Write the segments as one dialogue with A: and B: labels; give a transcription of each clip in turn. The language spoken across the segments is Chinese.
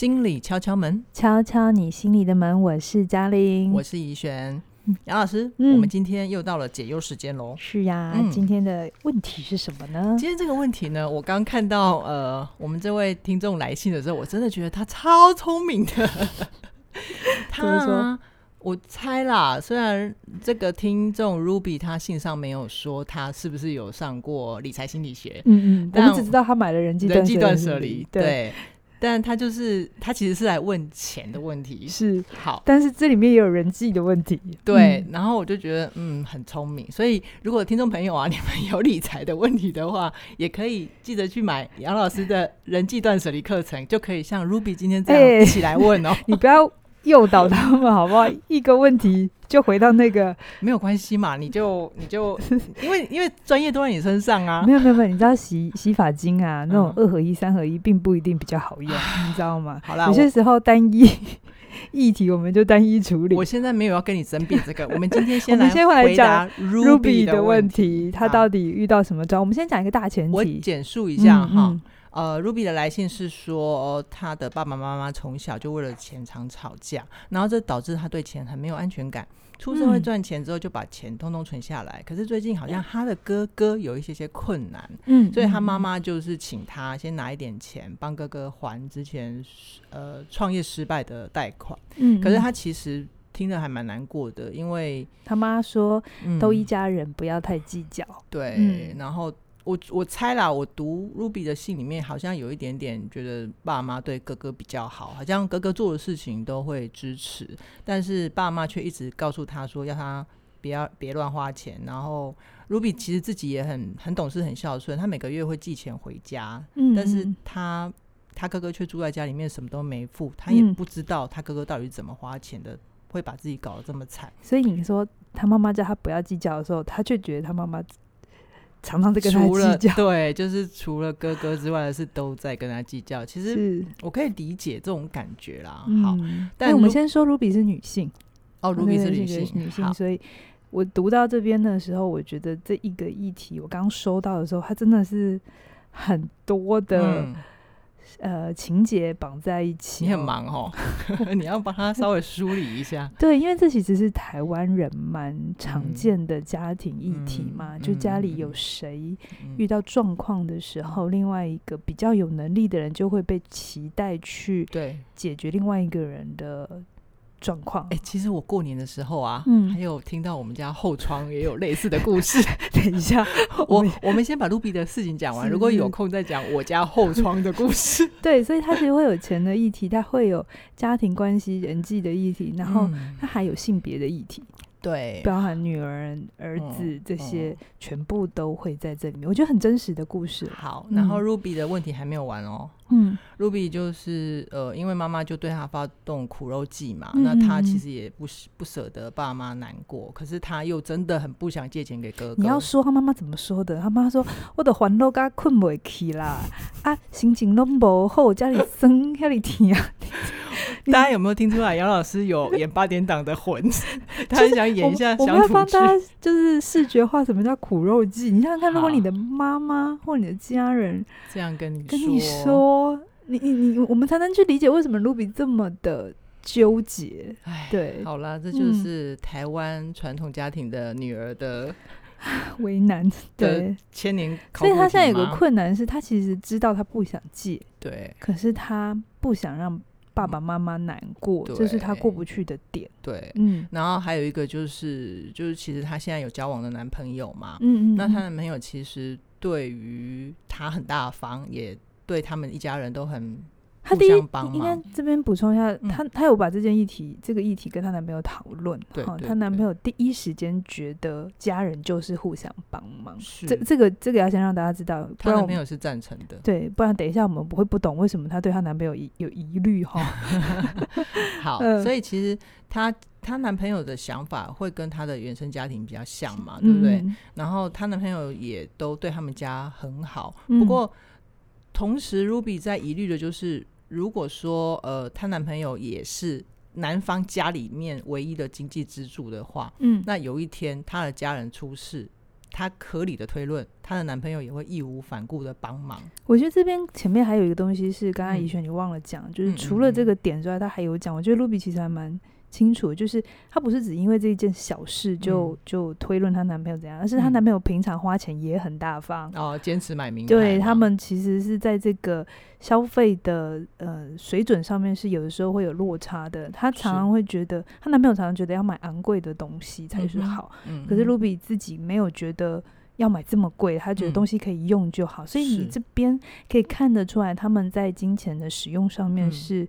A: 心里敲敲门，
B: 敲敲你心里的门。我是嘉玲，
A: 我是怡璇。杨老师，
B: 嗯、
A: 我们今天又到了解忧时间喽。
B: 是呀，
A: 嗯、
B: 今天的问题是什么呢？
A: 今天这个问题呢，我刚看到呃，我们这位听众来信的时候，我真的觉得他超聪明的。他？我猜啦，虽然这个听众 Ruby 他信上没有说他是不是有上过理财心理学，
B: 嗯嗯，
A: 但
B: 我们只知道他买了人际
A: 人际断舍离，
B: 对。
A: 对但他就是他其实是来问钱的问题，
B: 是。
A: 好，
B: 但是这里面也有人际的问题，
A: 对。
B: 嗯、
A: 然后我就觉得嗯很聪明，所以如果听众朋友啊，你们有理财的问题的话，也可以记得去买杨老师的人际断舍离课程，就可以像 Ruby 今天这样一起来问哦。
B: 欸、你不要诱导他们好不好？一个问题。就回到那个
A: 没有关系嘛，你就你就 因为因为专业都在你身上啊。
B: 没有没有没有，你知道洗洗发精啊，那种二合一、三合一，并不一定比较好用，嗯、你知道吗？
A: 好啦，
B: 有些时候单一议题我们就单一处理。
A: 我现在没有要跟你争辩这个，我们今天先来
B: 先回来讲
A: Ruby 的问
B: 题，他到底遇到什么状？我们先讲一个大前提，
A: 我简述一下哈。
B: 嗯嗯
A: 呃，Ruby 的来信是说，他的爸爸妈妈从小就为了钱常吵架，然后这导致他对钱很没有安全感。出社会赚钱之后，就把钱通通存下来。嗯、可是最近好像他的哥哥有一些些困难，嗯，所以他妈妈就是请他先拿一点钱帮哥哥还之前呃创业失败的贷款。嗯，可是他其实听着还蛮难过的，因为
B: 他妈说，都一家人，不要太计较。
A: 嗯、对，然后。我我猜啦，我读 Ruby 的信里面好像有一点点觉得爸妈对哥哥比较好，好像哥哥做的事情都会支持，但是爸妈却一直告诉他说要他不要别乱花钱。然后 Ruby 其实自己也很很懂事、很孝顺，他每个月会寄钱回家，嗯、但是他他哥哥却住在家里面什么都没付，他也不知道他哥哥到底怎么花钱的，会把自己搞得这么惨。
B: 所以你说他妈妈叫他不要计较的时候，他却觉得他妈妈。常常在跟他计较，
A: 对，就是除了哥哥之外的事都在跟他计较。其实我可以理解这种感觉啦。嗯、好，但
B: 我们先说 Ruby 是女性
A: 哦，Ruby 是女性，
B: 女性，所以我读到这边的时候，我觉得这一个议题，我刚收到的时候，它真的是很多的。嗯呃，情节绑在一起，
A: 你很忙哦，你要帮他稍微梳理一下。
B: 对，因为这其实是台湾人蛮常见的家庭议题嘛，嗯、就家里有谁遇到状况的时候，嗯、另外一个比较有能力的人就会被期待去对解决另外一个人的。状况
A: 哎，其实我过年的时候啊，嗯，还有听到我们家后窗也有类似的故事。
B: 等一下，
A: 我我们先把 Ruby 的事情讲完，如果有空再讲我家后窗的故事。
B: 对，所以他其实会有钱的议题，他会有家庭关系、人际的议题，然后他还有性别的议题。
A: 对，
B: 包含女儿、儿子这些，全部都会在这里面。我觉得很真实的故事。
A: 好，然后 Ruby 的问题还没有完哦。嗯，Ruby 就是呃，因为妈妈就对他发动苦肉计嘛，那他其实也不不舍得爸妈难过，可是他又真的很不想借钱给哥哥。
B: 你要说他妈妈怎么说的？他妈妈说：“我的烦恼甲困不起啦，啊，心情都不好，家里生遐里甜。”
A: 大家有没有听出来？杨老师有演八点档的魂，他很想演一下乡土剧。
B: 我们要帮大家就是视觉化什么叫苦肉计。你想想看，如果你的妈妈或你的家人
A: 这样跟你
B: 跟你说，你你你，我们才能去理解为什么 Ruby 这么的纠结。哎，对，
A: 好啦，这就是台湾传统家庭的女儿的
B: 为难。对，
A: 千年。
B: 所以他现在有个困难是，他其实知道他不想借，
A: 对，
B: 可是他不想让。爸爸妈妈难过，这是他过不去的点。
A: 对，嗯，然后还有一个就是，就是其实他现在有交往的男朋友嘛，嗯嗯，那他男朋友其实对于他很大方，也对他们一家人都很。
B: 他第一应该这边补充一下，她她有把这件议题这个议题跟她男朋友讨论，哈，她男朋友第一时间觉得家人就是互相帮忙，这这个这个要先让大家知道，
A: 她男朋友是赞成的，
B: 对，不然等一下我们不会不懂为什么她对她男朋友有疑虑哈。
A: 好，所以其实她她男朋友的想法会跟她的原生家庭比较像嘛，对不对？然后她男朋友也都对他们家很好，不过。同时，Ruby 在疑虑的就是，如果说呃，她男朋友也是男方家里面唯一的经济支柱的话，嗯，那有一天她的家人出事，她合理的推论，她的男朋友也会义无反顾的帮忙。
B: 我觉得这边前面还有一个东西是刚刚怡璇你忘了讲，嗯、就是除了这个点之外，他还有讲。我觉得 Ruby 其实还蛮。清楚，就是她不是只因为这一件小事就、嗯、就推论她男朋友怎样，而是她男朋友平常花钱也很大方、嗯、哦，
A: 坚持买名牌。
B: 对，他们其实是在这个消费的呃水准上面是有的时候会有落差的。她常常会觉得，她男朋友常常觉得要买昂贵的东西才是好，嗯、可是 Ruby 自己没有觉得要买这么贵，她觉得东西可以用就好。嗯、所以你这边可以看得出来，他们在金钱的使用上面是。嗯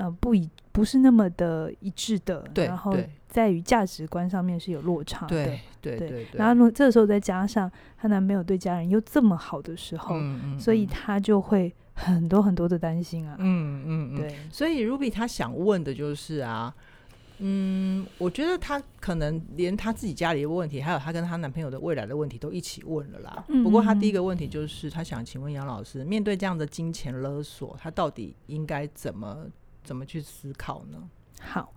B: 呃，不一不是那么的一致的，然后在于价值观上面是有落差的，
A: 对对对，对。
B: 然后这个时候再加上她男朋友对家人又这么好的时候，嗯嗯，所以她就会很多很多的担心啊，
A: 嗯嗯嗯，对。所以 Ruby 她想问的就是啊，嗯，我觉得她可能连她自己家里的问题，还有她跟她男朋友的未来的问题都一起问了啦。嗯嗯，不过她第一个问题就是，她想请问杨老师，面对这样的金钱勒索，她到底应该怎么？怎么去思考呢？
B: 好，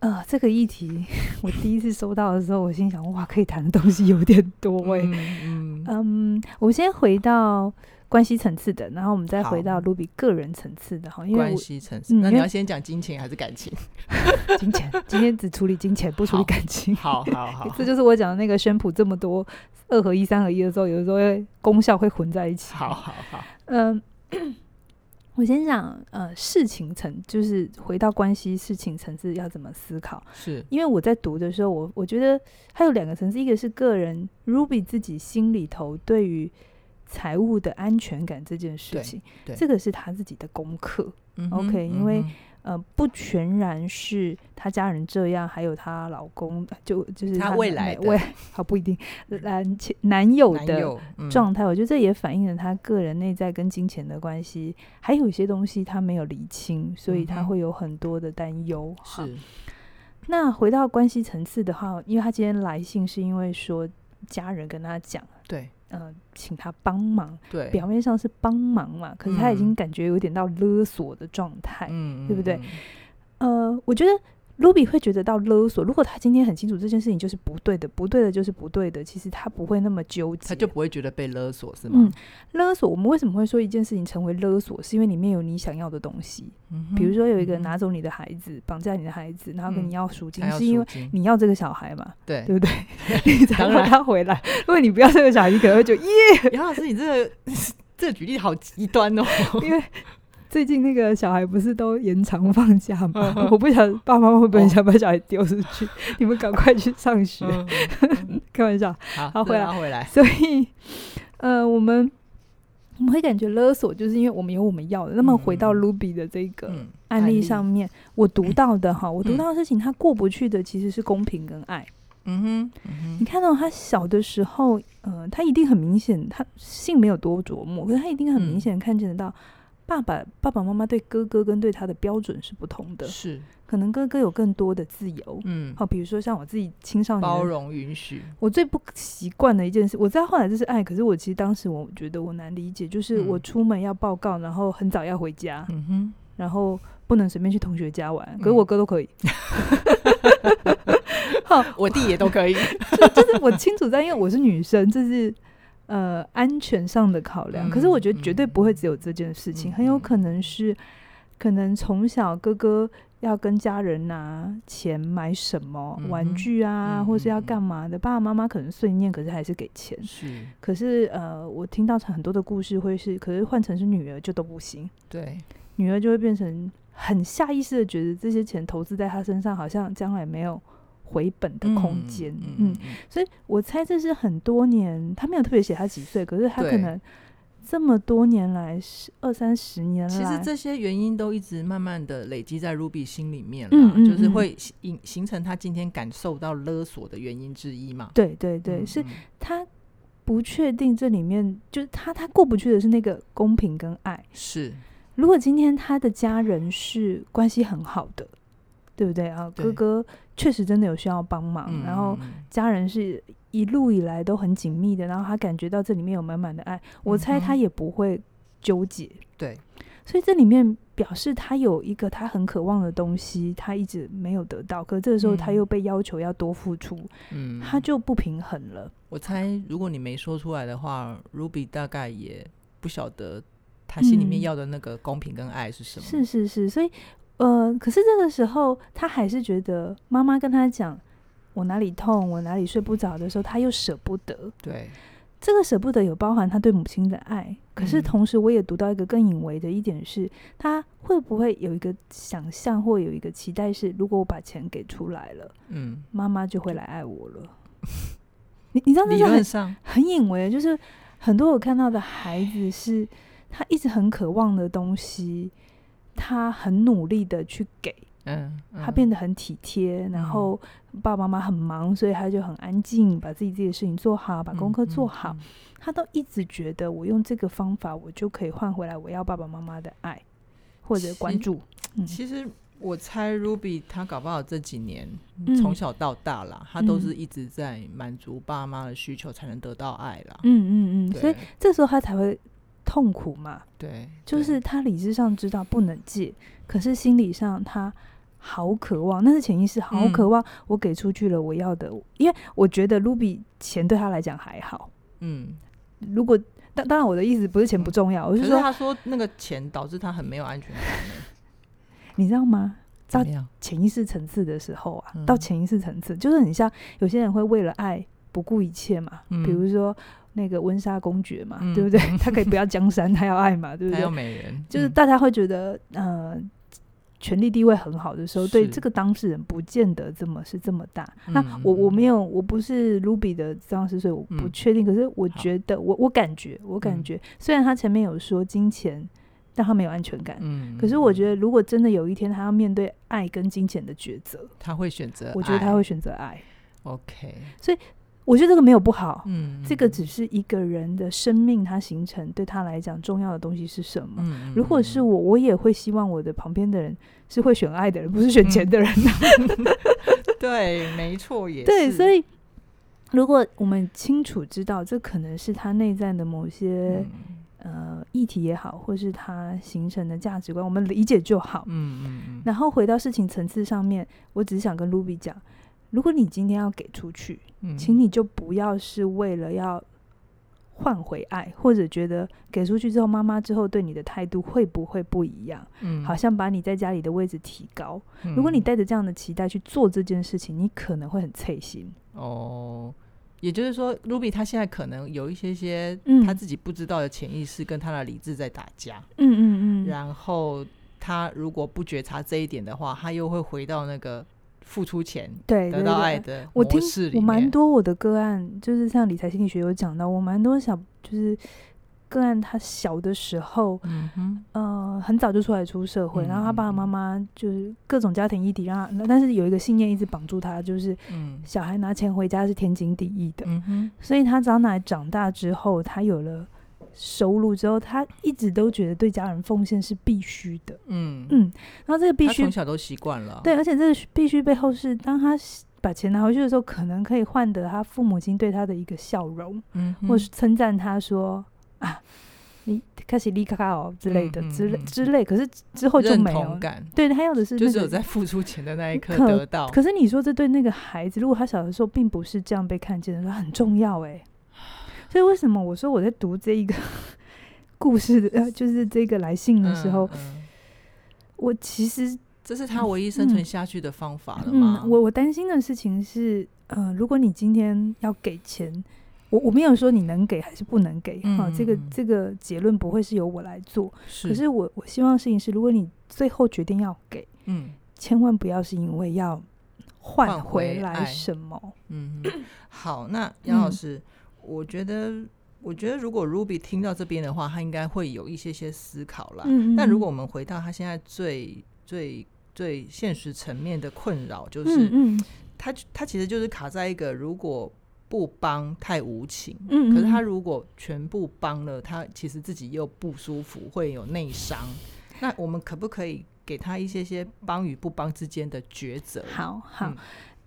B: 呃，这个议题 我第一次收到的时候，我心想，哇，可以谈的东西有点多哎。嗯，嗯，我先回到关系层次的，然后我们再回到 Ruby 个人层次的哈。因为
A: 关系层次，那你要先讲金钱还是感情？
B: 金钱，今天只处理金钱，不处理感情。
A: 好好好，好，
B: 这就是我讲的那个宣普这么多二合一、三合一的时候，有的时候会功效会混在一起。
A: 好好好，
B: 嗯。我先讲，呃，事情层就是回到关系事情层次要怎么思考？
A: 是
B: 因为我在读的时候，我我觉得它有两个层次，一个是个人 Ruby 自己心里头对于财务的安全感这件事情，这个是他自己的功课。嗯、OK，因为。呃，不全然是她家人这样，还有她老公，就就是她
A: 未来
B: 未 好不一定男前男友的状态，嗯，我觉得这也反映了她个人内在跟金钱的关系，还有一些东西她没有理清，所以她会有很多的担忧。是，嗯，那回到关系层次的话，因为她今天来信是因为说家人跟她讲，
A: 对。
B: 呃，请他帮忙，
A: 对，
B: 表面上是帮忙嘛，可是他已经感觉有点到勒索的状态，嗯，对不对？呃，我觉得。Ruby 会觉得到勒索，如果他今天很清楚这件事情就是不对的，不对的就是不对的，其实他不会那么纠结，
A: 他就不会觉得被勒索，是吗？
B: 嗯，勒索，我们为什么会说一件事情成为勒索？是因为里面有你想要的东西，嗯、比如说有一个人拿走你的孩子，绑、嗯、架你的孩子，然后跟你要赎金、嗯，是因为你要这个小孩嘛？对，对不对？你才让他回来。如果你不要这个小孩，你可能会觉得耶，
A: 杨老师，你这个 这个举例好极端哦，
B: 因为。最近那个小孩不是都延长放假吗？嗯嗯、我不想爸爸妈妈会不会想把小孩丢出去，哦、你们赶快去上学。开玩笑，
A: 好，好回来，回来。
B: 所以，呃，我们我们会感觉勒索，就是因为我们有我们要的。嗯、那么回到 Ruby 的这个案例上面，嗯、我读到的哈，我读到的事情，他过不去的其实是公平跟爱。嗯哼，嗯哼，你看到他小的时候，呃，他一定很明显，他性没有多琢磨，可是他一定很明显看见得到。嗯爸爸、爸爸妈妈对哥哥跟对他的标准是不同的，
A: 是。
B: 可能哥哥有更多的自由，嗯，好，比如说像我自己青少年
A: 包容允许，
B: 我最不习惯的一件事，我知道后来这是爱，可是我其实当时我觉得我难理解，就是我出门要报告，然后很早要回家，嗯哼，然后不能随便去同学家玩，可是我哥都可以，
A: 好，我弟也都可以，
B: 就就是我清楚在，因为我是女生，这是。呃，安全上的考量，嗯，可是我觉得绝对不会只有这件事情，嗯，很有可能是，可能从小哥哥要跟家人拿钱买什么，嗯，玩具啊，嗯，或是要干嘛的，爸爸妈妈可能碎念，可是还是给钱。是，可是呃，我听到很多的故事会是，可是换成是女儿就都不行。
A: 对，
B: 女儿就会变成很下意识的觉得这些钱投资在她身上，好像将来没有。回本的空间，嗯，嗯，嗯，所以我猜这是很多年，他没有特别写他几岁，可是他可能这么多年来，二三十年来，
A: 其实这些原因都一直慢慢的累积在 Ruby 心里面了，嗯嗯嗯，就是会形形成他今天感受到勒索的原因之一嘛。
B: 对对对，是他不确定这里面，就是他他过不去的是那个公平跟爱。
A: 是，
B: 如果今天他的家人是关系很好的。对不对啊？哥哥确实真的有需要帮忙，嗯，然后家人是一路以来都很紧密的，然后他感觉到这里面有满满的爱，我猜他也不会纠结。
A: 对，
B: 所以这里面表示他有一个他很渴望的东西，他一直没有得到，可这个时候他又被要求要多付出，嗯，他就不平衡了。
A: 我猜，如果你没说出来的话，Ruby 大概也不晓得他心里面要的那个公平跟爱是什么。
B: 嗯、是是是，所以呃，可是这个时候他还是觉得妈妈跟他讲我哪里痛，我哪里睡不着的时候，他又舍不得。
A: 对。
B: 这个舍不得有包含他对母亲的爱，可是同时我也读到一个更隐微的一点是，他会不会有一个想象或有一个期待是，如果我把钱给出来了，嗯，妈妈就会来爱我了。你你知道那个很很隐微，就是很多我看到的孩子是，他一直很渴望的东西，他很努力的去给。嗯，嗯，他变得很体贴，然后爸爸妈妈很忙，所以他就很安静，把自己自己的事情做好，把功课做好。他都一直觉得，我用这个方法，我就可以换回来我要爸爸妈妈的爱或者关注。
A: 其实，我猜 Ruby 他搞不好这几年从小到大啦，嗯、他都是一直在满足爸妈的需求，才能得到爱啦。
B: 嗯嗯嗯，所以这时候他才会痛苦嘛。
A: 对，
B: 就是他理智上知道不能借，可是心理上他。好渴望，那是潜意识，好渴望。我给出去了我要的，嗯、因为我觉得 Ruby 钱对他来讲还好。嗯，如果当当然我的意思不是钱不重要，我、嗯、是说
A: 他说那个钱导致他很没有安全感。
B: 你知道吗？到潜意识层次的时候啊，到潜意识层次就是很像有些人会为了爱不顾一切嘛。嗯、比如说那个温莎公爵嘛，嗯、对不对？他可以不要江山，他要爱嘛，对不对？
A: 要美人，
B: 就是大家会觉得，嗯、呃。权力地位很好的时候，对这个当事人不见得这么是这么大。那我我没有，我不是 Ruby 的当事人，所以我不确定。嗯、可是我觉得，我我感觉，我感觉，嗯、虽然他前面有说金钱，但他没有安全感。嗯，可是我觉得，如果真的有一天他要面对爱跟金钱的抉择，
A: 他会选择。
B: 我觉得他会选择爱。
A: OK，
B: 所以。我觉得这个没有不好，嗯，这个只是一个人的生命，它形成对他来讲重要的东西是什么？嗯、如果是我，我也会希望我的旁边的人是会选爱的人，不是选 钱的人。
A: 嗯、对，没错，也是。
B: 对，所以如果我们清楚知道，这可能是他内在的某些、嗯、呃议题也好，或是他形成的价值观，我们理解就好。嗯嗯嗯。然后回到事情层次上面，我只是想跟 Ruby 讲。如果你今天要给出去，嗯、请你就不要是为了要换回爱，或者觉得给出去之后，妈妈之后对你的态度会不会不一样？嗯，好像把你在家里的位置提高。嗯、如果你带着这样的期待去做这件事情，你可能会很脆心。
A: 哦，也就是说，Ruby 他现在可能有一些些他自己不知道的潜意识跟他的理智在打架。嗯嗯嗯。然后他如果不觉察这一点的话，他又会回到那个。付出钱，对，得到爱的模式里面。
B: 我听我蛮多我的个案，就是像理财心理学有讲到，我蛮多小就是个案，他小的时候，嗯哼，呃，很早就出来出社会，嗯、然后他爸爸妈妈就是各种家庭议题让他，但是有一个信念一直绑住他，就是小孩拿钱回家是天经地义的，嗯哼，所以他长奶长大之后，他有了。收入之后，他一直都觉得对家人奉献是必须的。嗯嗯，然后这个必须
A: 从小都习惯了。
B: 对，而且这个必须背后是，当他把钱拿回去的时候，可能可以换得他父母亲对他的一个笑容，嗯，或是称赞他说啊，你开始立卡卡哦之类的，之类之类。可是之后就没有感。对，他要的是、那个、
A: 就是有在付出钱的那一刻得到。
B: 可，可是你说这对那个孩子，如果他小的时候并不是这样被看见的，他很重要哎。所以为什么我说我在读这一个 故事的，呃，就是这个来信的时候，嗯嗯、我其实
A: 这是他唯一生存下去的方法了
B: 吗？我我担心的事情是，呃，如果你今天要给钱，我我没有说你能给还是不能给，哈、嗯，这个这个结论不会是由我来做。是可是我我希望的事情是，如果你最后决定要给，嗯，千万不要是因为要换回来什么。
A: 嗯，好，那杨老师。嗯我觉得，我觉得如果 Ruby 听到这边的话，他应该会有一些些思考啦。嗯嗯，但如果我们回到他现在最最最现实层面的困扰，就是，嗯嗯，他他其实就是卡在一个如果不帮太无情，嗯嗯，可是他如果全部帮了，他其实自己又不舒服，会有内伤。那我们可不可以给他一些些帮与不帮之间的抉择？
B: 好好。嗯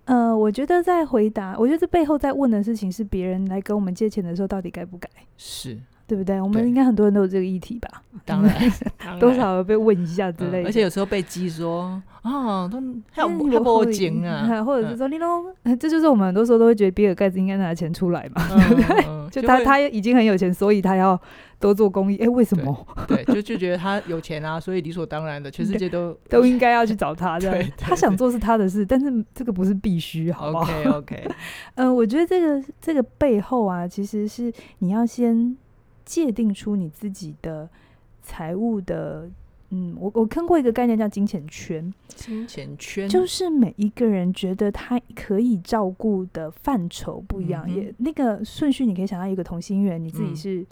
B: 呃，我觉得在回答，我觉得这背后在问的事情是别人来跟我们借钱的时候，到底该不该？
A: 是，
B: 对不对？我们应该很多人都有这个议题吧？
A: 当然，
B: 多少被问一下之类的。
A: 而且有时候被激说啊，都还有还不紧啊，
B: 或者是说你侬，这就是我们很多时候都会觉得比尔盖茨应该拿钱出来嘛，对不对？就他他已经很有钱，所以他要多做公益。哎，为什么？
A: 对，就就觉得他有钱啊，所以理所当然的，全世界都
B: 都应该要去找他。这样，他想做是他的事，但是这个不是必须，好不好
A: ？OK OK。
B: 嗯，我觉得这个这个背后啊，其实是你要先。界定出你自己的财务的，嗯，我我看过一个概念叫金钱圈。
A: 金钱圈。
B: 就是每一个人觉得他可以照顾的范畴不一样，嗯、也那个顺序你可以想到一个同心圆，你自己是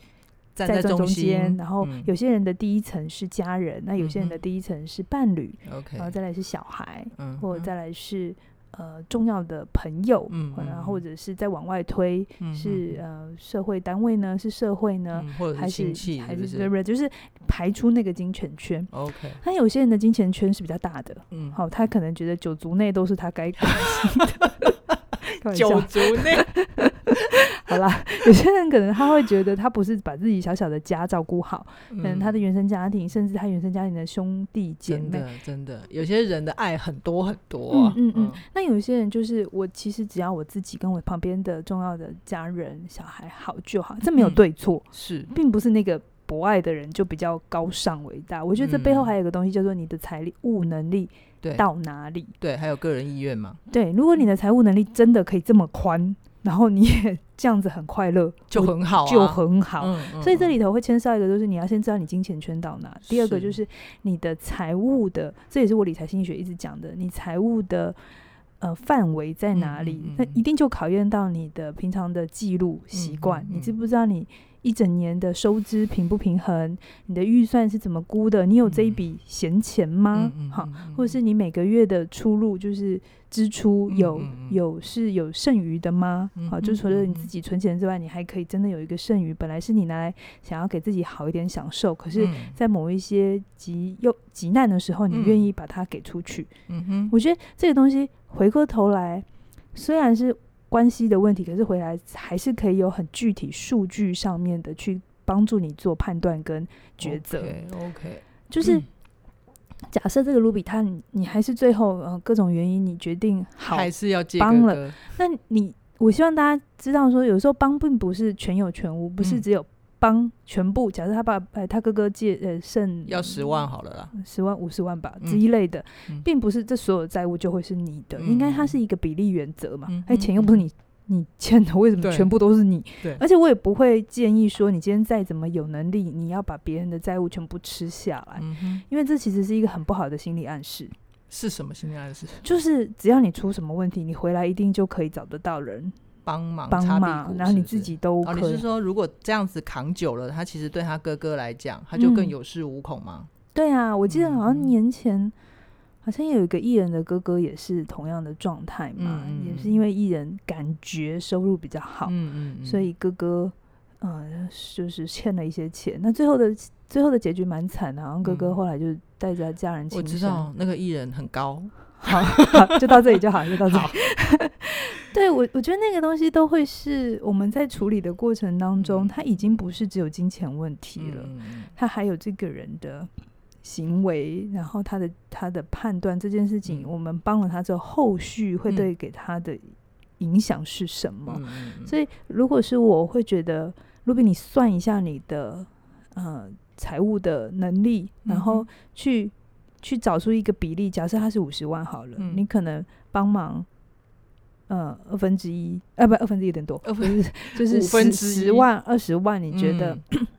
B: 在中间，然后有些人的第一层是家人，嗯、那有些人的第一层是伴侣，嗯、然后再来是小孩，嗯、或者再来是。呃，重要的朋友，嗯，然后或者是再往外推，是呃社会单位呢，是社会呢，还是还是对不对？就是排出那个金钱圈。OK，那有些人的金钱圈是比较大的，嗯，好，他可能觉得九族内都是他该关心的，
A: 九族内。
B: 好啦，有些人可能他会觉得他不是把自己小小的家照顾好，可能他的原生家庭，甚至他原生家庭的兄弟姐妹，真的，
A: 真的，有些人的爱很多很多，
B: 嗯嗯嗯。那有些人就是我，其实只要我自己跟我旁边的重要的家人、小孩好就好，这没有对错，
A: 是，
B: 并不是那个博爱的人就比较高尚伟大。我觉得这背后还有一个东西叫做你的财力、物能力到哪里，
A: 对，还有个人意愿嘛。
B: 对，如果你的财务能力真的可以这么宽。然后你也这样子很快乐，
A: 就很好，
B: 就很好。所以这里头会牵涉一个，就是你要先知道你金钱圈到哪。第二个就是你的财务的，这也是我理财心理学一直讲的，你财务的呃范围在哪里？那一定就考验到你的平常的记录习惯。你知不知道你一整年的收支平不平衡？你的预算是怎么估的？你有这一笔闲钱吗？好，或者是你每个月的出入就是。支出有有是有剩余的吗？好，就除了你自己存钱之外，你还可以真的有一个剩余。本来是你拿来想要给自己好一点享受，可是，在某一些急又急难的时候，你愿意把它给出去。嗯哼，我觉得这个东西回过头来，虽然是关系的问题，可是回来还是可以有很具体数据上面的去帮助你做判断跟抉择。
A: OK，
B: 就是。假设这个卢比他，你还是最后呃各种原因，你决定好
A: 还是要
B: 帮了。那你我希望大家知道说，有时候帮并不是全有全无，不是只有帮全部。假设他把他哥哥借呃剩
A: 要十万好了啦，
B: 十万五十万吧这一类的，并不是这所有债务就会是你的，应该它是一个比例原则嘛。哎，钱又不是你。你欠的为什么全部都是你？
A: 对，
B: 而且我也不会建议说，你今天再怎么有能力，你要把别人的债务全部吃下来，嗯、因为这其实是一个很不好的心理暗示。
A: 是什么心理暗示？
B: 就是只要你出什么问题，你回来一定就可以找得到人
A: 帮忙
B: 帮忙，然后你自己都可以。
A: 哦、你是说，如果这样子扛久了，他其实对他哥哥来讲，他就更有恃无恐吗？
B: 嗯、对啊，我记得好像年前。好像也有一个艺人的哥哥也是同样的状态嘛，嗯、也是因为艺人感觉收入比较好，嗯嗯嗯、所以哥哥嗯、呃、就是欠了一些钱。那最后的最后的结局蛮惨的，好像哥哥后来就带着家人。
A: 我知道那个艺人很高，
B: 好，好，就到这里就好，就到这里。对我，我觉得那个东西都会是我们在处理的过程当中，他、嗯、已经不是只有金钱问题了，他、嗯、还有这个人的。行为，然后他的他的判断这件事情，我们帮了他之后，后续会对给他的影响是什么？嗯、所以，如果是我会觉得，如比，你算一下你的呃财务的能力，然后去、去找出一个比例。假设他是五十万好了，嗯、你可能帮忙呃二分之一，呃不二分之一有点多，二分之就是 十十万二十万，你觉得？嗯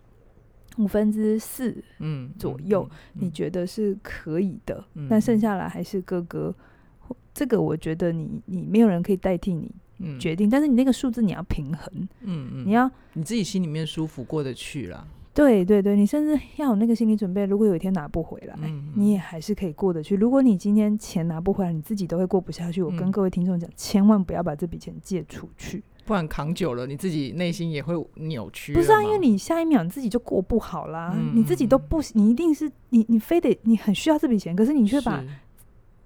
B: 五分之四，嗯，左右，你觉得是可以的，但剩下来还是哥哥。这个我觉得你你没有人可以代替你决定，但是你那个数字你要平衡，嗯嗯，你要
A: 你自己心里面舒服过得去啦。
B: 对对对，你甚至要有那个心理准备，如果有一天拿不回来，你也还是可以过得去。如果你今天钱拿不回来，你自己都会过不下去。我跟各位听众讲，千万不要把这笔钱借出去。
A: 不然扛久了，你自己内心也会扭曲。
B: 不是啊，因为你下一秒你自己就过不好啦，嗯、你自己都不，你一定是你，你非得你很需要这笔钱，可是你却把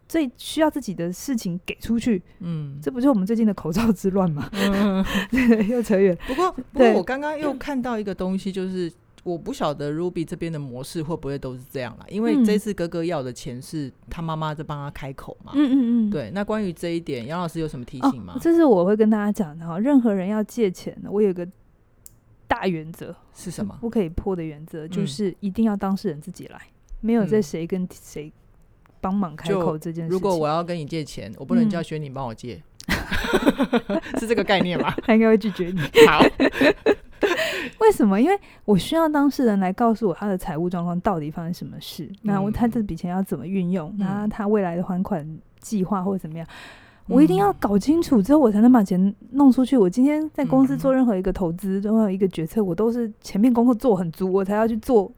B: 最需要自己的事情给出去。
A: 嗯，
B: 这不就是我们最近的口罩之乱吗？嗯，对，又扯远。
A: 不过，不过我刚刚又看到一个东西，就是。我不晓得 Ruby 这边的模式会不会都是这样啦，因为这次哥哥要的钱是他妈妈在帮他开口嘛。嗯嗯嗯。对，那关于这一点，杨老师有什么提醒吗？
B: 哦，这是我会跟大家讲的哈，任何人要借钱，我有个大原则
A: 是什么？
B: 不可以破的原则就是一定要当事人自己来，嗯、没有在谁跟谁帮忙开口这件事。
A: 如果我要跟你借钱，我不能叫学你帮我借，嗯、是这个概念吗？
B: 他应该会拒绝你。
A: 好。
B: 为什么？因为我需要当事人来告诉我他的财务状况到底发生什么事，嗯、那我他这笔钱要怎么运用，那、嗯、他未来的还款计划或者怎么样，嗯、我一定要搞清楚之后，我才能把钱弄出去。我今天在公司做任何一个投资，任何一个决策，我都是前面功课做很足，我才要去做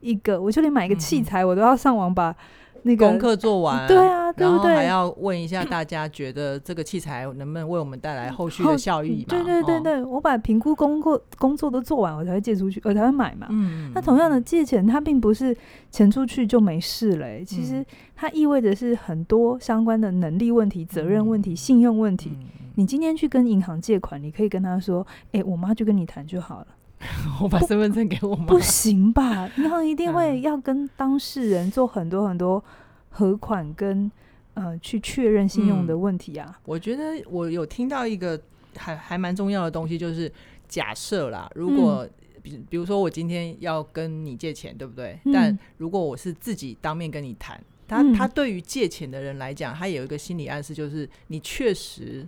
B: 一个。我就连买一个器材，我都要上网把。那个、
A: 功课做完，
B: 对啊，对不对？
A: 然后还要问一下大家，觉得这个器材能不能为我们带来后续的效益嘛？
B: 对对对对，哦、我把评估功课工作都做完，我才会借出去，我才会买嘛。嗯，那同样的借钱，它并不是钱出去就没事了、欸。其实它意味着是很多相关的能力问题、责任问题、信用问题。你今天去跟银行借款，你可以跟他说：“哎，我妈就跟你谈就好了。”
A: 我把身份证给我妈，
B: 不行吧？银行一定会要跟当事人做很多很多核款跟呃去确认信用的问题啊。
A: 我觉得我有听到一个还还蛮重要的东西，就是假设啦，如果比比如说我今天要跟你借钱，对不对？但如果我是自己当面跟你谈，他他对于借钱的人来讲，他有一个心理暗示，就是你确实。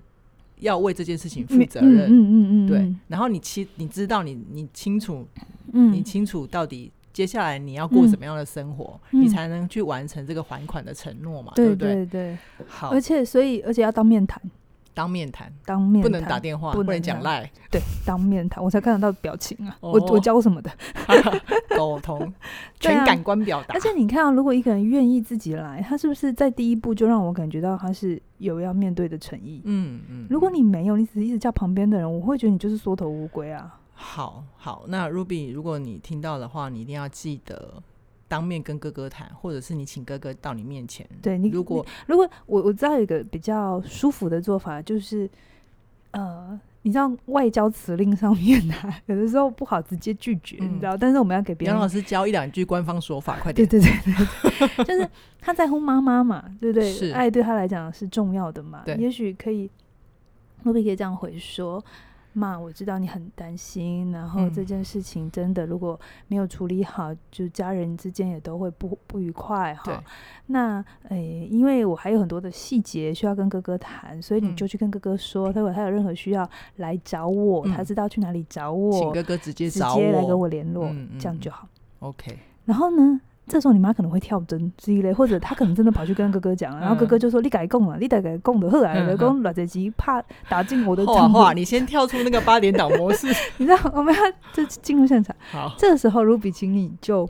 A: 要为这件事情负责任，嗯嗯嗯，对。然后你清，你知道你，你你清楚，嗯，你清楚到底接下来你要过什么样的生活，你才能去完成这个还款的承诺嘛，对不对？对对。好，
B: 而且所以，而且要当面谈，
A: 当面谈，
B: 当面
A: 不能打电话，不能讲赖，
B: 对，当面谈，我才看得到表情啊。我我教什么的？
A: 沟通，全感官表达。
B: 而且你看啊，如果一个人愿意自己来，他是不是在第一步就让我感觉到他是？有要面对的诚意，嗯嗯。如果你没有，你只是一直叫旁边的人，我会觉得你就是缩头乌龟啊。
A: 好好，那 Ruby，如果你听到的话，你一定要记得当面跟哥哥谈，或者是你请哥哥到你面前。
B: 对你，如果如果我我知道有一个比较舒服的做法，就是呃。你知道外交辞令上面呢、啊，有的时候不好直接拒绝，嗯、你知道。但是我们要给别人。杨老
A: 师教一两句官方说法，快点。
B: 对对对对，就是他在乎妈妈嘛，对不对？是爱对他来讲是重要的嘛。对，也许可以，我可以这样回说。妈，我知道你很担心，然后这件事情真的如果没有处理好，嗯、就家人之间也都会不不愉快哈。那诶、欸，因为我还有很多的细节需要跟哥哥谈，所以你就去跟哥哥说，如果他有任何需要来找我，嗯、他知道去哪里找我，
A: 请哥哥直接直接
B: 来跟我联络，这样就好。
A: OK。
B: 然后呢？这时候你妈可能会跳针之类，或者她可能真的跑去跟哥哥讲，然后哥哥就说：“你改供了，你得改供的，后来老公软着急，怕打进我的 账户。”
A: 你先跳出那个八点档模式，
B: 你知道我们要就进入现场。
A: 好，
B: 这个时候 Ruby，请你就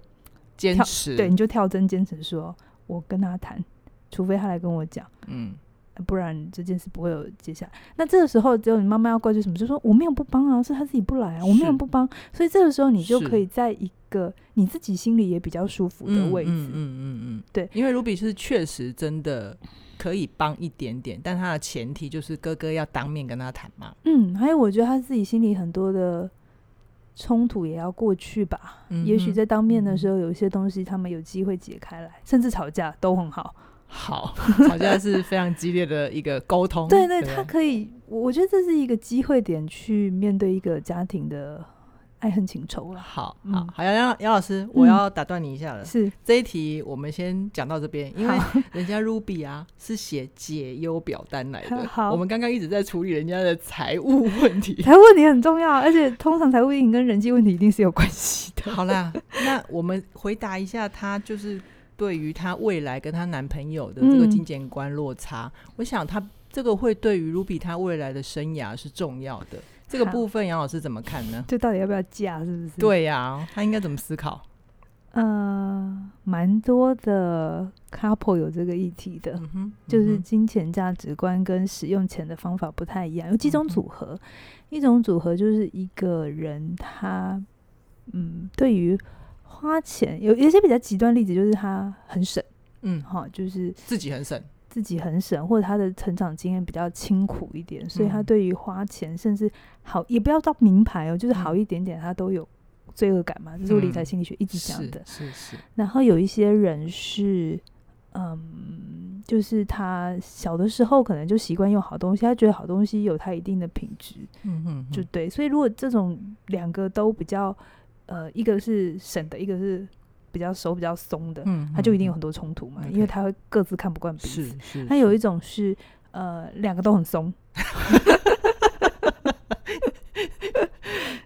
A: 坚持，
B: 对，你就跳针坚持说：“我跟他谈，除非他来跟我讲。”嗯。不然这件事不会有接下来。那这个时候，只有你妈妈要怪罪什么？就说我没有不帮啊，是他自己不来啊，我没有不帮。所以这个时候，你就可以在一个你自己心里也比较舒服的位置。嗯嗯嗯嗯，对，
A: 因为 Ruby 是确实真的可以帮一点点，但他的前提就是哥哥要当面跟他谈嘛。
B: 嗯，还有我觉得他自己心里很多的冲突也要过去吧。嗯，也许在当面的时候，有一些东西他们有机会解开来，甚至吵架都很好。
A: 好，吵架是非常激烈的一个沟通。
B: 对对，他可以，我觉得这是一个机会点去面对一个家庭的爱恨情仇了。
A: 好好好，杨杨杨老师，我要打断你一下了。
B: 是
A: 这一题，我们先讲到这边，因为 人家 Ruby 啊是写解忧表单来的。好，我们刚刚一直在处理人家的财务问题，
B: 财务问题很重要，而且通常财务问题跟人际问题一定是有关系的。
A: 好啦，那我们回答一下他就是。对于她未来跟她男朋友的这个金钱观落差，嗯、我想她这个会对于 Ruby 她未来的生涯是重要的。这个部分杨老师怎么看呢？
B: 这到底要不要嫁？是不是？
A: 对呀、啊，她应该怎么思考？
B: 呃，蛮多的 couple 有这个议题的，嗯嗯、就是金钱价值观跟使用钱的方法不太一样。有几种组合，嗯、一种组合就是一个人他嗯，对于花钱有有些比较极端例子，就是他很省，嗯，哈，就是
A: 自己很省，
B: 自己很省，或者他的成长经验比较清苦一点，所以他对于花钱，甚至好也不要到名牌哦，就是好一点点，他都有罪恶感嘛。这是我理财心理学一直讲的。
A: 是是。
B: 然后有一些人是，嗯，就是他小的时候可能就习惯用好东西，他觉得好东西有他一定的品质，嗯嗯，就对。所以如果这种两个都比较，呃，一个是省的，一个是。比较手、比较松的，嗯，他就一定有很多冲突嘛，嗯，因为他会各自看不惯彼此。是是。他有一种是，呃，两个都很松，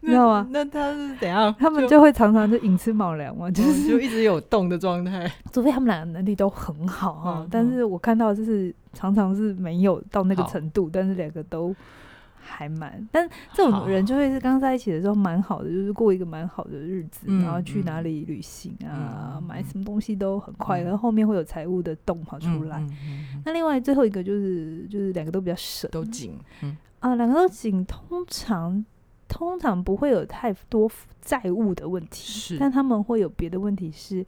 B: 你知道吗？
A: 那他是怎样？
B: 他们就会常常就寅吃卯粮嘛，就是
A: 就一直有动的状态。
B: 除非他们两个能力都很好哈，嗯，但是我看到就是常常是没有到那个程度，但是两个都。还蛮，但这种人就会是刚在一起的时候蛮好的，就是过一个蛮好的日子，嗯，然后去哪里旅行啊，嗯，买什么东西都很快，然，嗯，后后面会有财务的洞跑出来。那另外最后一个就是就是两个都比较省，
A: 都紧，嗯，
B: 啊，两个都紧，通常通常不会有太多债务的问题，是，但他们会有别的问题是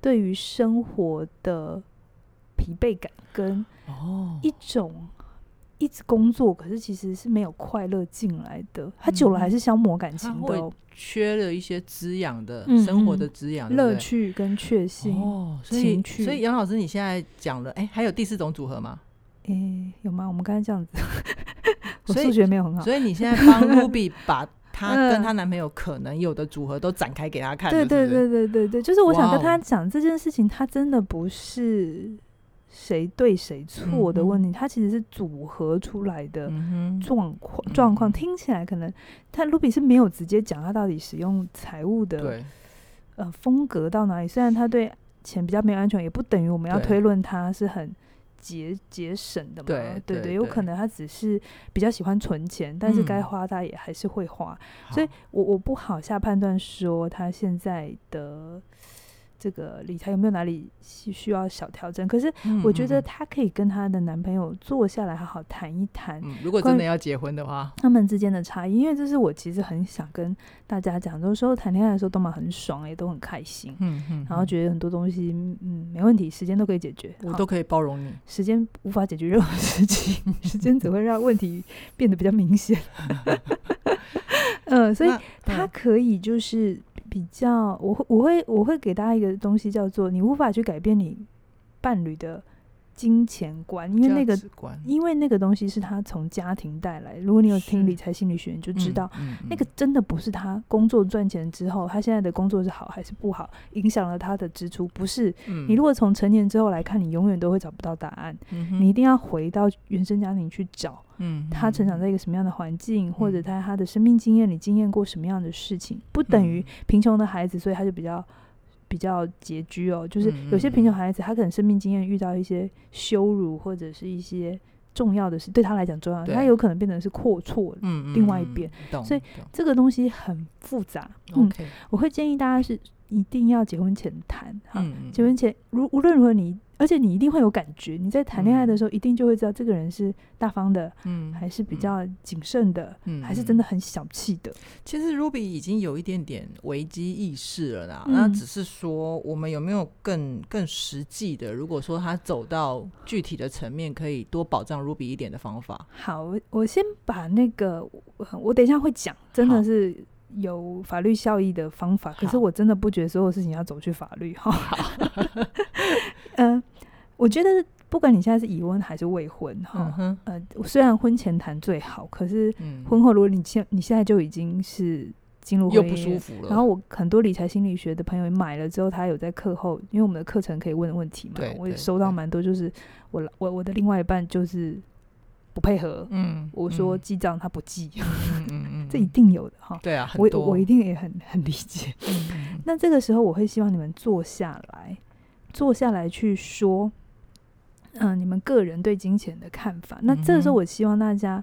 B: 对于生活的疲惫感跟哦。一种。一直工作，可是其实是没有快乐进来的。他久了还是消磨感情的，
A: 会缺了一些滋养的、嗯、生活的滋养、
B: 乐趣跟确信
A: 哦。所以，所以杨老师，你现在讲了，哎、欸，还有第四种组合吗？
B: 哎、欸，有吗？我们刚才这样子，我数学没有很好，
A: 所以你现在帮 Ruby 把她 跟她男朋友可能有的组合都展开给他看。对
B: 对对对对对，就是我想跟他讲这件事情，他真的不是。谁对谁错的问题，它、嗯、其实是组合出来的状况。状、嗯、况听起来可能，他 Ruby 是没有直接讲他到底使用财务的呃风格到哪里。虽然他对钱比较没有安全，也不等于我们要推论他是很节节省的嘛。对对，对对，有可能他只是比较喜欢存钱，但是该花他也还是会花。嗯、所以我我不好下判断说他现在的。这个理财有没有哪里需要小调整？可是我觉得她可以跟她的男朋友坐下来好好谈一谈。
A: 嗯，如果真的要结婚的话，
B: 他们之间的差异，因为这是我其实很想跟大家讲，有时候谈恋爱的时候都蛮很爽，也都很开心。嗯嗯，然后觉得很多东西嗯没问题，时间都可以解决，
A: 我都可以包容你。
B: 时间无法解决任何事情，时间只会让问题变得比较明显。嗯，所以他可以就是。比较，我会我会我会给大家一个东西，叫做你无法去改变你伴侣的金钱观，因为那个因为那个东西是他从家庭带来。如果你有听理财心理学，你就知道、嗯嗯嗯、那个真的不是他工作赚钱之后，他现在的工作是好还是不好，影响了他的支出。不是、嗯、你如果从成年之后来看，你永远都会找不到答案、嗯。你一定要回到原生家庭去找。嗯，他成长在一个什么样的环境，嗯、或者在他的生命经验里经验过什么样的事情，不等于贫穷的孩子，所以他就比较比较拮据哦。就是有些贫穷孩子，他可能生命经验遇到一些羞辱或者是一些重要的事，对他来讲重要的，他有可能变成是阔绰。嗯，另外一边，所以这个东西很复杂。嗯，我会建议大家是一定要结婚前谈哈、嗯，结婚前如无论如何你。而且你一定会有感觉，你在谈恋爱的时候，一定就会知道这个人是大方的，嗯，还是比较谨慎的，嗯，还是真的很小气的。
A: 其实 Ruby 已经有一点点危机意识了啦，嗯，那只是说我们有没有更更实际的？如果说他走到具体的层面，可以多保障 Ruby 一点的方法。
B: 好，我先把那个我等一下会讲，真的是。有法律效益的方法，可是我真的不觉得所有事情要走去法律哈。嗯、呃，我觉得不管你现在是已婚还是未婚哈、嗯，呃，虽然婚前谈最好，可是婚后如果你现你现在就已经是进入婚姻，又不舒服了。然后我很多理财心理学的朋友买了之后，他有在课后，因为我们的课程可以问问题嘛，我也收到蛮多，就是我我我的另外一半就是。不配合，嗯，我说记账他不记，嗯嗯这一定有的哈。对啊，我我一定也很很理解。嗯，那这个时候我会希望你们坐下来，坐下来去说，嗯、呃，你们个人对金钱的看法。那这个时候我希望大家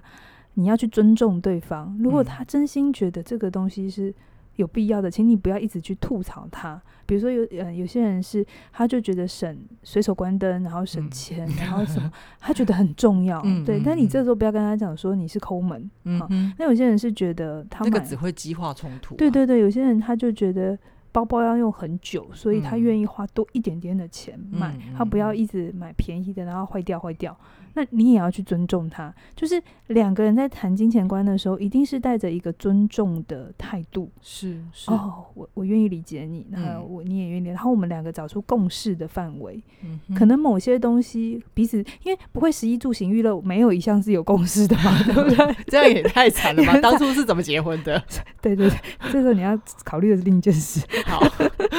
B: 你要去尊重对方，如果他真心觉得这个东西是。有必要的，请你不要一直去吐槽他。比如说有呃有些人是，他就觉得省随手关灯，然后省钱，嗯、然后什么，他觉得很重要。嗯、对，但你这时候不要跟他讲说你是抠门。嗯，那有些人是觉得他这、那个
A: 只会激化冲突、啊。
B: 对对对，有些人他就觉得包包要用很久，所以他愿意花多一点点的钱买，嗯、他不要一直买便宜的，然后坏掉坏掉。那你也要去尊重他，就是两个人在谈金钱观的时候，一定是带着一个尊重的态度。
A: 是是
B: 哦，我我愿意理解你，那我你也愿意，然后我们两个找出共识的范围。嗯，可能某些东西彼此，因为不会食衣住行娱乐没有一项是有共识的嘛，对不对？
A: 这样也太惨了吧？当初是怎么结婚的？
B: 对对对，这时候你要考虑的是另一件事。好，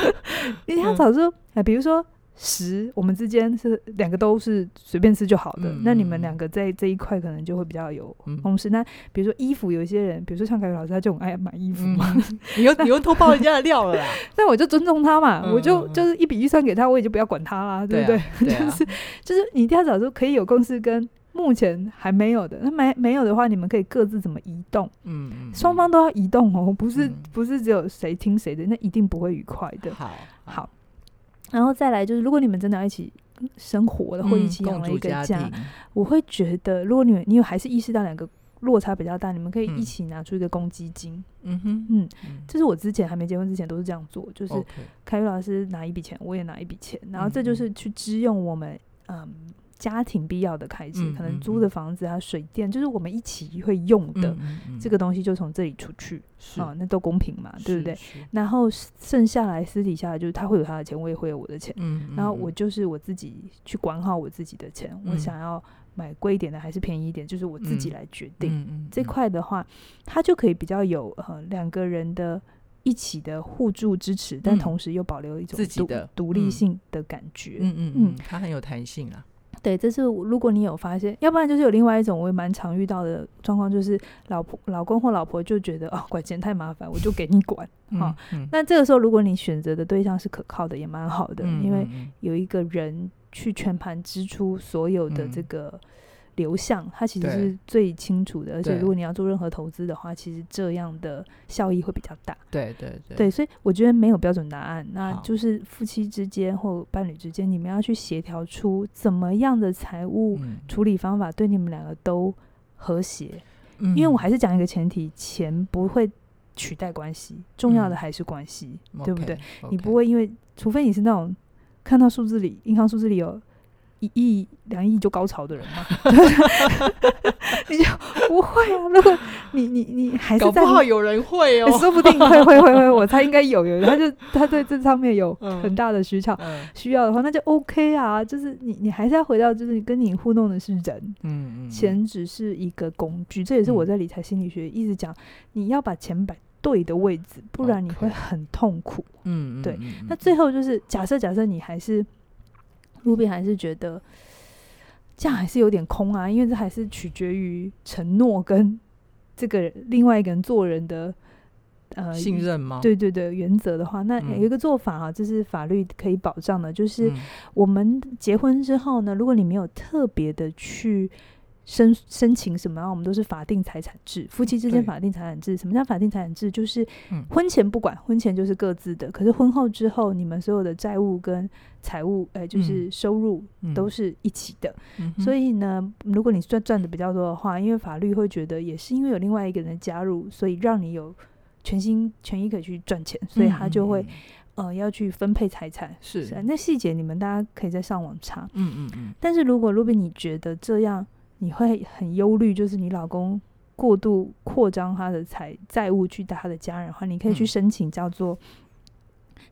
B: 你要找出哎，比如说。食，我们之间是两个都是随便吃就好的。嗯、那你们两个在这一块可能就会比较有共识。嗯、那比如说衣服，有一些人，比如说像凯宇老师，他就很爱买衣服嘛。嗯、
A: 你又你又偷爆人家的料了啦。
B: 那我就尊重他嘛，嗯、我就就是一笔预算给他，我也就不要管他啦，对不对？对啊、就是就是你一定要找出可以有共识跟目前还没有的。那没没有的话，你们可以各自怎么移动？嗯，双方都要移动哦，不是、嗯、不是只有谁听谁的，那一定不会愉快的。好，好。然后再来就是，如果你们真的要一起生活的，或一起养了一个家，嗯、家我会觉得，如果你们你有还是意识到两个落差比较大，你们可以一起拿出一个公积金。嗯哼，嗯，这是我之前还没结婚之前都是这样做，就是凯宇老师拿一笔钱，我也拿一笔钱，然后这就是去支用我们嗯。嗯家庭必要的开支，可能租的房子啊、水电，就是我们一起会用的这个东西，就从这里出去啊，那都公平嘛，对不对？然后剩下来私底下就是他会有他的钱，我也会有我的钱，然后我就是我自己去管好我自己的钱，我想要买贵一点的还是便宜一点，就是我自己来决定。嗯这块的话，他就可以比较有呃两个人的一起的互助支持，但同时又保留一种自己的独立性的感觉。嗯嗯。嗯，
A: 他很有弹性啊。
B: 对，这是如果你有发现，要不然就是有另外一种我也蛮常遇到的状况，就是老婆、老公或老婆就觉得哦，管钱太麻烦，我就给你管哈。那这个时候，如果你选择的对象是可靠的，也蛮好的，嗯、因为有一个人去全盘支出所有的这个。嗯流向，它其实是最清楚的，而且如果你要做任何投资的话，其实这样的效益会比较大。对对对，对，所以我觉得没有标准答案，那就是夫妻之间或伴侣之间，你们要去协调出怎么样的财务处理方法对你们两个都和谐。嗯、因为我还是讲一个前提，钱不会取代关系，重要的还是关系，嗯、对不对？Okay, okay. 你不会因为，除非你是那种看到数字里，银行数字里有。一亿两亿就高潮的人吗？你就 不会啊？如果你你你还是在
A: 搞不好有人会哦，
B: 说不定会会会会，我猜应该有有，他就他对这上面有很大的需求，嗯、需要的话那就 OK 啊。就是你你还是要回到，就是跟你互动的是人，嗯，钱只是一个工具，这也是我在理财心理学一直讲，你要把钱摆对的位置，不然你会很痛苦。嗯，对。那最后就是假设假设你还是。卢比还是觉得这样还是有点空啊，因为这还是取决于承诺跟这个另外一个人做人的呃
A: 信任吗？
B: 对对对，原则的话，那有一个做法啊，这是法律可以保障的，就是我们结婚之后呢，如果你没有特别的去。申申请什么啊？我们都是法定财产制，夫妻之间法定财产制。什么叫法定财产制？就是婚前不管，嗯、婚前就是各自的。可是婚后之后，你们所有的债务跟财务，哎、呃，就是收入都是一起的。嗯、所以呢，如果你赚赚的比较多的话，因为法律会觉得也是因为有另外一个人的加入，所以让你有全心全意可以去赚钱，所以他就会、嗯、呃要去分配财产。是，是、啊，那细节你们大家可以在上网查。嗯嗯嗯。但是如果卢比你觉得这样。你会很忧虑，就是你老公过度扩张他的财债务去打他的家人的话，你可以去申请叫做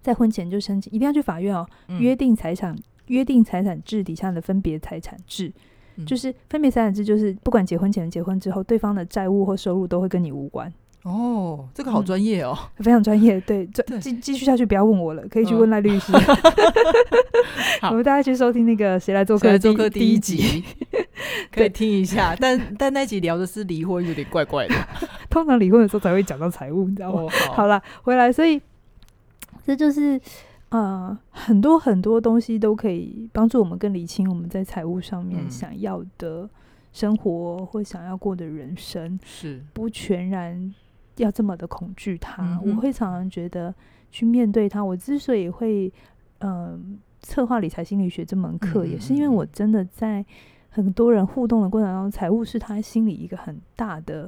B: 在婚前就申请，一定要去法院哦。约定财产约定财产制底下的分别财产制，就是分别财产制，就是不管结婚前结婚之后，对方的债务或收入都会跟你无关。
A: 哦，这个好专业哦，
B: 非常专业。对，继继续下去，不要问我了，可以去问赖律师。我们大家去收听那个谁来做客做客第一集。
A: 可以听一下，但但那集聊的是离婚，有点怪怪的。
B: 通常离婚的时候才会讲到财务，你知道吗？哦、好，好了，回来，所以这就是呃，很多很多东西都可以帮助我们更理清我们在财务上面想要的生活或想要过的人生，是、嗯、不全然要这么的恐惧它。嗯、我会常常觉得去面对它。我之所以会嗯、呃、策划理财心理学这门课，嗯、也是因为我真的在。很多人互动的过程当中，财务是他心里一个很大的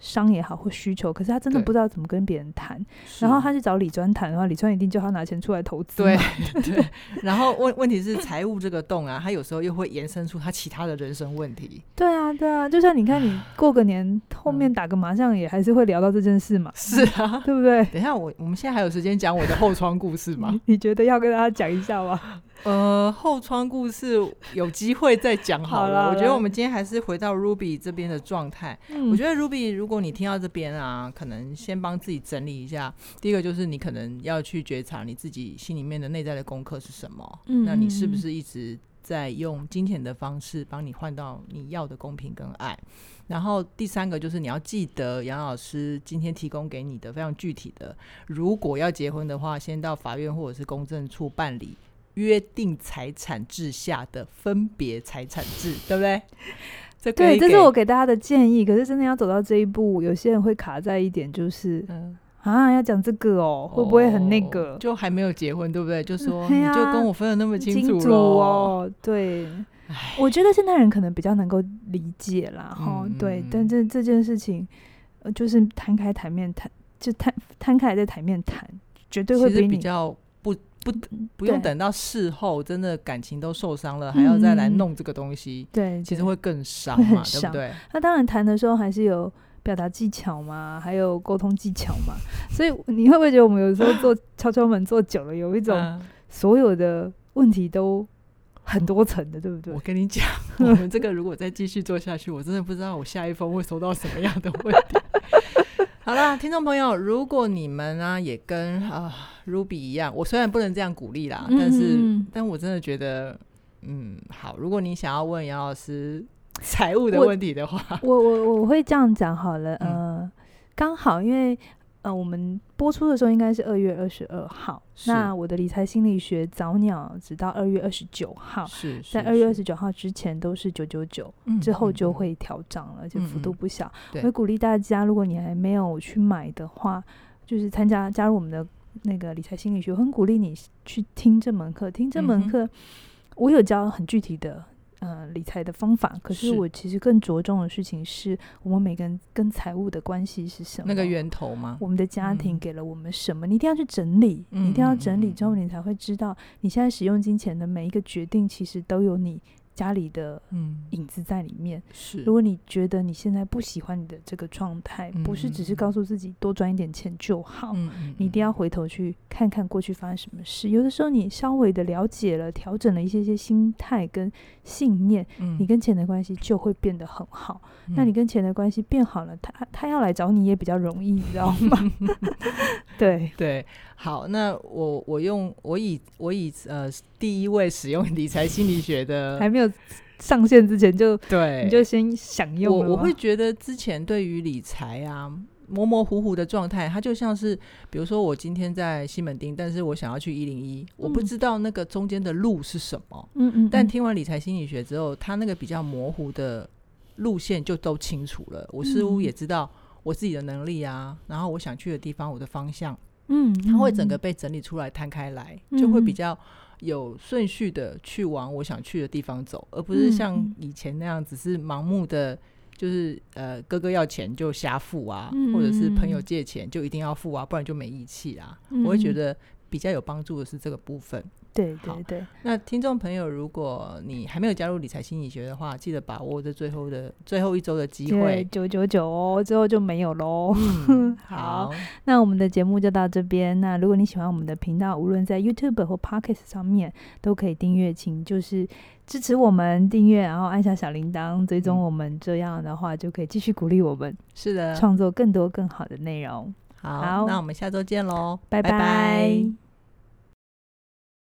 B: 商也好或需求，可是他真的不知道怎么跟别人谈，然后他去找李专谈的话，李专一定叫他拿钱出来投资。
A: 对 对。然后问问题是财务这个洞啊，他有时候又会延伸出他其他的人生问题。
B: 对啊对啊，就像你看，你过个年后面打个麻将也还是会聊到这件事嘛。
A: 是啊，
B: 对不对？
A: 等一下我我们现在还有时间讲我的后窗故事吗？
B: 你觉得要跟大家讲一下吗？
A: 呃，后窗故事有机会再讲好了。我觉得我们今天还是回到 Ruby 这边的状态。嗯、我觉得 Ruby，如果你听到这边啊，可能先帮自己整理一下。第一个就是你可能要去觉察你自己心里面的内在的功课是什么。嗯，那你是不是一直在用金钱的方式帮你换到你要的公平跟爱？然后第三个就是你要记得杨老师今天提供给你的非常具体的，如果要结婚的话，先到法院或者是公证处办理。约定财产制下的分别财产制，对不对？这
B: 对，这是我给大家的建议。可是真的要走到这一步，有些人会卡在一点，就是、嗯、啊，要讲这个哦，会不会很那个？
A: 就还没有结婚，对不对？就说、嗯、你就跟我分的那么清楚，
B: 哦。对，我觉得现代人可能比较能够理解啦。哈、嗯，对。但这这件事情，呃，就是摊开台面谈，就摊摊开在台面谈，绝对会比，
A: 比较。不不用等到事后，真的感情都受伤了，还要再来弄这个东西，
B: 对，
A: 其实会更伤嘛，对不对？
B: 那当然谈的时候还是有表达技巧嘛，还有沟通技巧嘛。所以你会不会觉得我们有时候做 敲敲门做久了，有一种所有的问题都很多层的，对不对？
A: 我跟你讲，我们这个如果再继续做下去，我真的不知道我下一封会收到什么样的问题。好了，听众朋友，如果你们啊也跟啊 Ruby 一样，我虽然不能这样鼓励啦，嗯、但是，但我真的觉得，嗯，好，如果你想要问杨老师财务的问题的话，
B: 我我我，我会这样讲好了，呃，刚、嗯、好因为。呃，我们播出的时候应该是二月二十二号。那我的理财心理学早鸟直到二月二十九号，是在二月二十九号之前都是九九九，之后就会调涨了，就幅度不小。我会鼓励大家，如果你还没有去买的话，就是参加加入我们的那个理财心理学，我很鼓励你去听这门课。听这门课，嗯、我有教很具体的。呃，理财的方法，可是我其实更着重的事情是我们每个人跟财务的关系是什么？
A: 那个源头吗？
B: 我们的家庭给了我们什么？嗯、你一定要去整理，嗯、你一定要整理之后，你才会知道你现在使用金钱的每一个决定，其实都有你。家里的影子在里面。是，如果你觉得你现在不喜欢你的这个状态，不是只是告诉自己多赚一点钱就好，你一定要回头去看看过去发生什么事。有的时候你稍微的了解了，调整了一些些心态跟信念，你跟钱的关系就会变得很好。那你跟钱的关系变好了，他他要来找你也比较容易，你知道吗？对 对。
A: 好，那我我用我以我以呃第一位使用理财心理学的
B: 还没有上线之前就对，你就先享用。
A: 我我会觉得之前对于理财啊模模糊糊的状态，它就像是比如说我今天在西门町，但是我想要去一零一，我不知道那个中间的路是什么。嗯嗯。但听完理财心理学之后，它那个比较模糊的路线就都清楚了。我似乎也知道我自己的能力啊，然后我想去的地方，我的方向。嗯，它会整个被整理出来，摊开来，嗯、就会比较有顺序的去往我想去的地方走，而不是像以前那样只是盲目的，就是呃哥哥要钱就瞎付啊，嗯、或者是朋友借钱就一定要付啊，不然就没义气啊。嗯、我会觉得比较有帮助的是这个部分。
B: 对对对，
A: 那听众朋友，如果你还没有加入理财心理学的话，记得把握这最后的最后一周的机会，
B: 九九九哦，之后就没有喽。嗯、好，那我们的节目就到这边。那如果你喜欢我们的频道，无论在 YouTube 或 Podcast 上面都可以订阅，请就是支持我们订阅，然后按下小铃铛追踪我们，这样的话就可以继续鼓励我们，
A: 是的，
B: 创作更多更好的内容。
A: 好，好，那我们下周见喽，
B: 拜拜。拜拜。